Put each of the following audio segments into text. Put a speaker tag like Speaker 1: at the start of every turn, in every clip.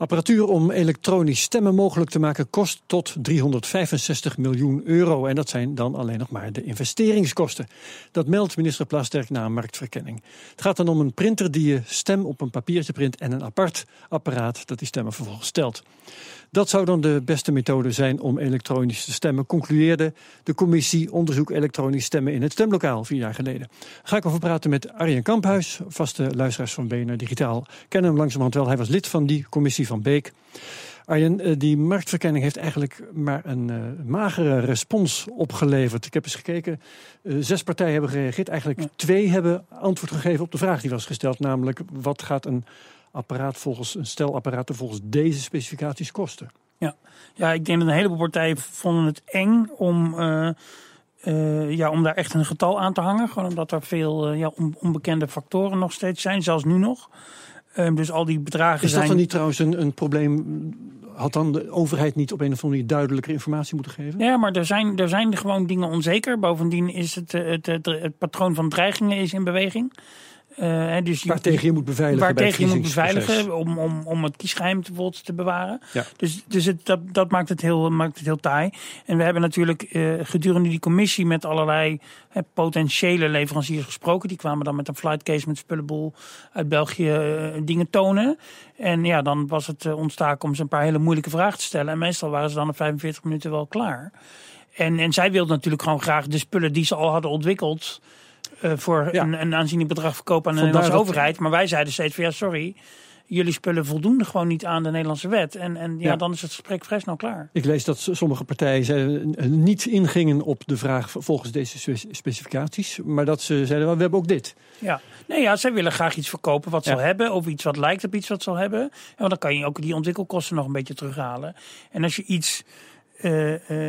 Speaker 1: Apparatuur om elektronisch stemmen mogelijk te maken kost tot 365 miljoen euro. En dat zijn dan alleen nog maar de investeringskosten. Dat meldt minister Plasterk na marktverkenning. Het gaat dan om een printer die je stem op een papiertje print en een apart apparaat dat die stemmen vervolgens stelt. Dat zou dan de beste methode zijn om elektronisch te stemmen, concludeerde de commissie onderzoek elektronisch stemmen in het stemlokaal vier jaar geleden. Ga ik over praten met Arjen Kamphuis, vaste luisteraars van BNR Digitaal. Kennen hem langzamerhand wel, hij was lid van die commissie van Beek. Arjen, eh, die marktverkenning heeft eigenlijk maar een uh, magere respons opgeleverd. Ik heb eens gekeken. Uh, zes partijen hebben gereageerd. Eigenlijk twee hebben antwoord gegeven op de vraag die was gesteld. Namelijk, wat gaat een apparaat volgens een stelapparaat volgens deze specificaties kosten.
Speaker 2: Ja. ja, ik denk dat een heleboel partijen vonden het eng om, uh, uh, ja, om daar echt een getal aan te hangen. Gewoon omdat er veel uh, ja, onbekende factoren nog steeds zijn, zelfs nu nog. Ehm, dus al die bedragen
Speaker 1: Is dat
Speaker 2: zijn...
Speaker 1: dan niet trouwens een, een probleem? Had dan de overheid niet op een of andere manier duidelijker informatie moeten geven?
Speaker 2: Ja, maar er zijn, er zijn gewoon dingen onzeker. Bovendien is het, het, het, het patroon van dreigingen is in beweging.
Speaker 1: Uh, dus je, waar tegen je moet beveiligen.
Speaker 2: Waar tegen je moet beveiligen om, om, om het kiesgeheim bijvoorbeeld te bewaren.
Speaker 1: Ja.
Speaker 2: Dus, dus het, dat, dat maakt, het heel, maakt het heel taai. En we hebben natuurlijk uh, gedurende die commissie met allerlei uh, potentiële leveranciers gesproken. Die kwamen dan met een flightcase met spullenboel uit België dingen tonen. En ja, dan was het ontstaken om ze een paar hele moeilijke vragen te stellen. En meestal waren ze dan in 45 minuten wel klaar. En, en zij wilden natuurlijk gewoon graag de spullen die ze al hadden ontwikkeld voor
Speaker 1: Ja.
Speaker 2: een, een aanzienlijk bedrag verkopen aan de Nederlandse
Speaker 1: dat-
Speaker 2: overheid. Maar wij zeiden steeds van ja, sorry, jullie spullen voldoen gewoon niet aan de Nederlandse wet. En, en ja,
Speaker 1: Ja.
Speaker 2: dan is het gesprek vrij snel klaar.
Speaker 1: Ik lees dat sommige partijen zeiden, eh, niet ingingen op de vraag volgens deze spe- specificaties. Maar dat ze zeiden, we hebben ook dit.
Speaker 2: Ja, nee, ja, zij willen graag iets verkopen wat ze al hebben. Of iets wat lijkt op iets wat ze al hebben. En want dan kan je ook die ontwikkelkosten nog een beetje terughalen. En als je iets eh, eh,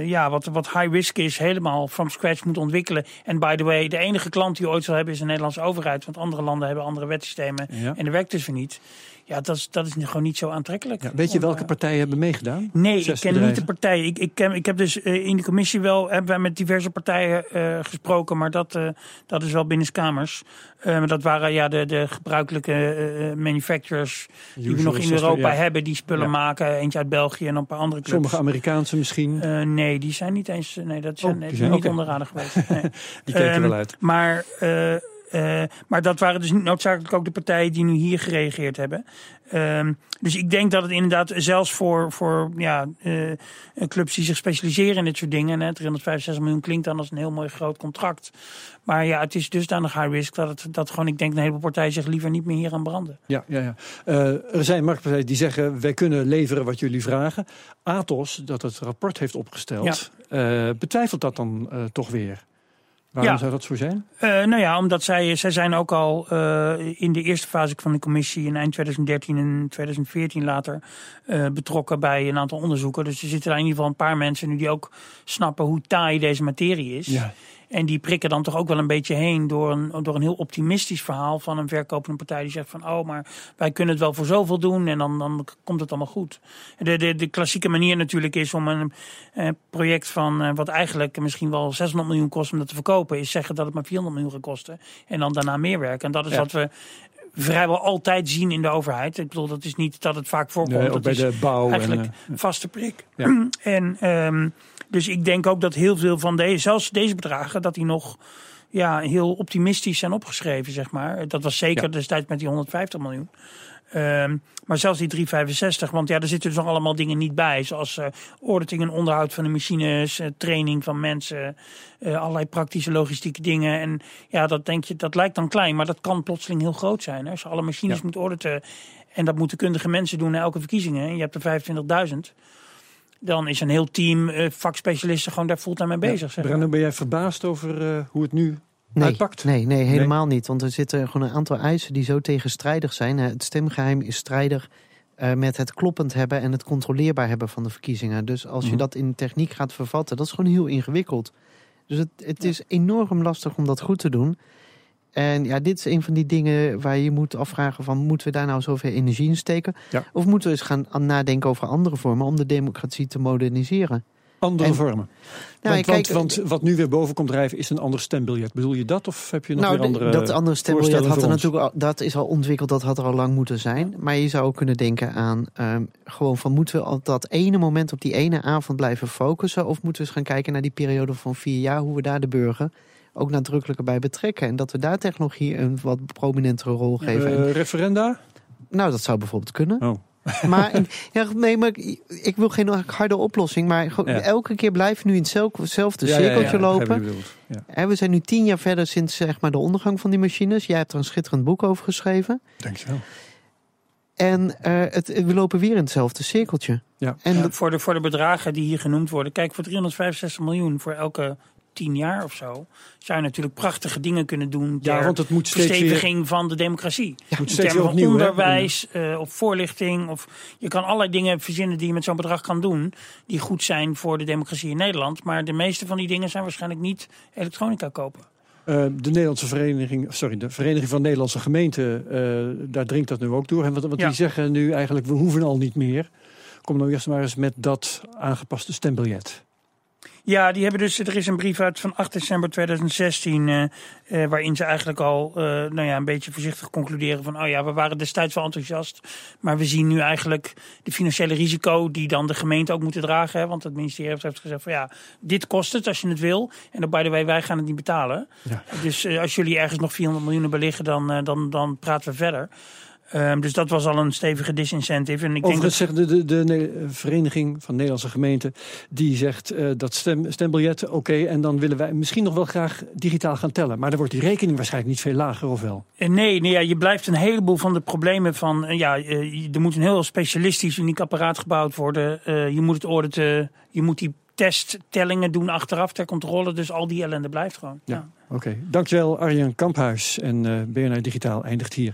Speaker 2: ja, wat, wat high risk is, helemaal from scratch moet ontwikkelen. En by the way, de enige klant die je ooit zal hebben is de Nederlandse overheid. Want andere landen hebben andere wetsystemen.
Speaker 1: Ja.
Speaker 2: En dat werkt dus weer niet. Ja, dat is, dat is gewoon niet zo aantrekkelijk.
Speaker 1: Ja, weet je welke
Speaker 2: eh,
Speaker 1: partijen hebben meegedaan?
Speaker 2: Nee, ik ken niet de partijen. Ik, ik, ken, ik heb dus eh, in de commissie wel hebben wij met diverse partijen eh, gesproken, maar dat, eh, dat is wel binnenskamers. Eh maar dat waren ja, de, de gebruikelijke eh, eh, manufacturers die we nog in Europa
Speaker 1: ja.
Speaker 2: hebben, die spullen
Speaker 1: Ja.
Speaker 2: maken. Eentje uit België en een paar andere clubs.
Speaker 1: Sommige Amerikaanse misschien.
Speaker 2: Eh, nee, die zijn niet eens. Nee, dat zijn,
Speaker 1: Oh, die zijn-
Speaker 2: niet radar geweest. Nee.
Speaker 1: Die keken
Speaker 2: Ehm,
Speaker 1: wel uit.
Speaker 2: Maar, eh, maar dat waren dus niet noodzakelijk ook de partijen die nu hier gereageerd hebben. Ehm, dus ik denk dat het inderdaad zelfs voor, voor ja, eh, clubs die zich specialiseren in dit soort dingen. Hè, 365 miljoen klinkt dan als een heel mooi groot contract. Maar ja, het is dusdanig high risk dat, het, dat gewoon, ik denk, een heleboel partijen zich liever niet meer hier aan branden.
Speaker 1: Ja, ja, ja. Eh, er zijn marktpartijen die zeggen, wij kunnen leveren wat jullie vragen. Atos, dat het rapport heeft opgesteld, betwijfelt dat dan toch weer? Waarom
Speaker 2: Ja.
Speaker 1: zou dat zo zijn?
Speaker 2: Eh, nou ja, omdat zij, zij zijn ook al eh, in de eerste fase van de commissie in eind 2013 en 2014 later eh, betrokken bij een aantal onderzoeken. Dus er zitten daar in ieder geval een paar mensen nu die ook snappen hoe taai deze materie is.
Speaker 1: Ja.
Speaker 2: En die prikken dan toch ook wel een beetje heen door een, door een heel optimistisch verhaal van een verkopende partij die zegt van oh, maar wij kunnen het wel voor zoveel doen en dan, dan komt het allemaal goed. De, de, de klassieke manier natuurlijk is om een eh, project van eh, wat eigenlijk misschien wel 600 miljoen kost om dat te verkopen, is zeggen dat het maar 400 miljoen gaat kosten en dan daarna meer werken. En dat is
Speaker 1: Ja.
Speaker 2: wat we vrijwel altijd zien in de overheid. Ik bedoel, dat is niet dat het vaak voorkomt.
Speaker 1: Nee, ook
Speaker 2: dat
Speaker 1: bij
Speaker 2: is
Speaker 1: de bouw. En,
Speaker 2: eigenlijk
Speaker 1: eh,
Speaker 2: een vaste prik.
Speaker 1: Ja.
Speaker 2: En ehm, dus ik denk ook dat heel veel van deze, zelfs deze bedragen, dat die nog ja, heel optimistisch zijn opgeschreven, zeg maar. Dat was zeker
Speaker 1: Ja.
Speaker 2: destijds met die 150 miljoen. Ehm, maar zelfs die 365, want ja, er zitten dus nog allemaal dingen niet bij. Zoals eh auditing en onderhoud van de machines, eh, training van mensen, eh, allerlei praktische logistieke dingen. En ja, dat denk je, dat lijkt dan klein, maar dat kan plotseling heel groot zijn. Hè? Als je alle machines
Speaker 1: Ja.
Speaker 2: moet auditen en dat moeten kundige mensen doen na elke verkiezingen. En je hebt er 25.000. Dan is een heel team eh, vakspecialisten gewoon daar fulltime mee bezig. zeg maar.
Speaker 1: Brenno, ben jij verbaasd over eh, hoe het nu
Speaker 3: Nee,
Speaker 1: uitpakt?
Speaker 3: nee, nee, helemaal niet. Want er zitten gewoon een aantal eisen die zo tegenstrijdig zijn. Het stemgeheim is strijdig eh, met het kloppend hebben en het controleerbaar hebben van de verkiezingen. Dus als
Speaker 1: Mhm.
Speaker 3: je dat in techniek gaat vervatten, dat is gewoon heel ingewikkeld. Dus het, het is enorm lastig om dat goed te doen. En ja, dit is een van die dingen waar je moet afvragen van... moeten we daar nou zoveel energie in steken?
Speaker 1: Ja.
Speaker 3: Of moeten we eens gaan nadenken over andere vormen... om de democratie te moderniseren?
Speaker 1: Andere
Speaker 3: En-
Speaker 1: vormen.
Speaker 3: Nou,
Speaker 1: want,
Speaker 3: kijk,
Speaker 1: want, want wat nu weer boven komt drijven is een ander stembiljet. Bedoel je dat of heb je nog
Speaker 3: nou,
Speaker 1: weer
Speaker 3: de-
Speaker 1: andere
Speaker 3: dat andere stembiljet had er natuurlijk al, dat is al ontwikkeld, dat had er al lang moeten zijn. Maar je zou ook kunnen denken aan ehm, gewoon van moeten we op dat ene moment op die ene avond blijven focussen, of moeten we eens gaan kijken naar die periode van vier jaar, hoe we daar de burger ook nadrukkelijker bij betrekken en dat we daar technologie een wat prominentere rol geven. En-
Speaker 1: Eh, referenda?
Speaker 3: nou, dat zou bijvoorbeeld kunnen.
Speaker 1: Oh.
Speaker 3: Maar, en- ja, nee, maar ik, wil geen harde oplossing. Maar
Speaker 1: Ja.
Speaker 3: elke keer blijven we nu in hetzelfde
Speaker 1: Ja, ja, ja,
Speaker 3: cirkeltje lopen. Hè, we zijn nu tien jaar verder sinds zeg maar, de ondergang van die machines. Jij hebt er een schitterend boek over geschreven.
Speaker 1: Dankjewel.
Speaker 3: En eh, het, we lopen weer in hetzelfde cirkeltje.
Speaker 1: Ja.
Speaker 3: En
Speaker 2: Ja, voor, de, voor de bedragen die hier genoemd worden. Kijk, voor 365 miljoen voor elke tien jaar of zo. zou je natuurlijk prachtige dingen kunnen doen.
Speaker 1: Ja, want het moet steeds weer,
Speaker 2: versteviging van de democratie.
Speaker 1: moet
Speaker 2: in
Speaker 1: steeds
Speaker 2: termen van
Speaker 1: opnieuw.
Speaker 2: onderwijs, eh, of voorlichting. Of je kan allerlei dingen verzinnen die je met zo'n bedrag kan doen. Die goed zijn voor de democratie in Nederland. Maar de meeste van die dingen zijn waarschijnlijk niet elektronica kopen.
Speaker 1: Eh, de Nederlandse Vereniging, sorry, de Vereniging van Nederlandse Gemeenten, eh, daar dringt dat nu ook door. En wat, wat
Speaker 2: Ja.
Speaker 1: die zeggen nu eigenlijk, we hoeven al niet meer. Kom nou eerst maar eens met dat aangepaste stembiljet.
Speaker 2: Ja, die hebben dus. Er is een brief uit van 8 december 2016. eh, eh, waarin ze eigenlijk al eh, nou ja, een beetje voorzichtig concluderen van. Oh ja, we waren destijds wel enthousiast. Maar we zien nu eigenlijk de financiële risico. die dan de gemeente ook moeten dragen. Hè, want het ministerie heeft- gezegd van ja, dit kost het als je het wil. En dan by the way, wij gaan het niet betalen.
Speaker 1: Ja.
Speaker 2: Dus als jullie ergens nog 400 miljoen beliggen, dan, dan, dan praten we verder. Ehm, dus dat was al een stevige disincentive. En ik denk dat,
Speaker 1: zegt de, de, Vereniging van Nederlandse Gemeenten, die zegt eh, dat stem, stembiljet, oké, en dan willen wij misschien nog wel graag digitaal gaan tellen. Maar dan wordt die rekening waarschijnlijk niet veel lager, of wel?
Speaker 2: Eh, Nee, nee ja, je blijft een heleboel van de problemen van. eh, Ja, er moet een heel specialistisch, uniek apparaat gebouwd worden. Je moet het auditen, je moet die testtellingen doen achteraf ter controle. Dus al die ellende blijft gewoon.
Speaker 1: Ja.
Speaker 2: Ja.
Speaker 1: Oké, dankjewel Arjan Kamphuis en BNR Digitaal eindigt hier.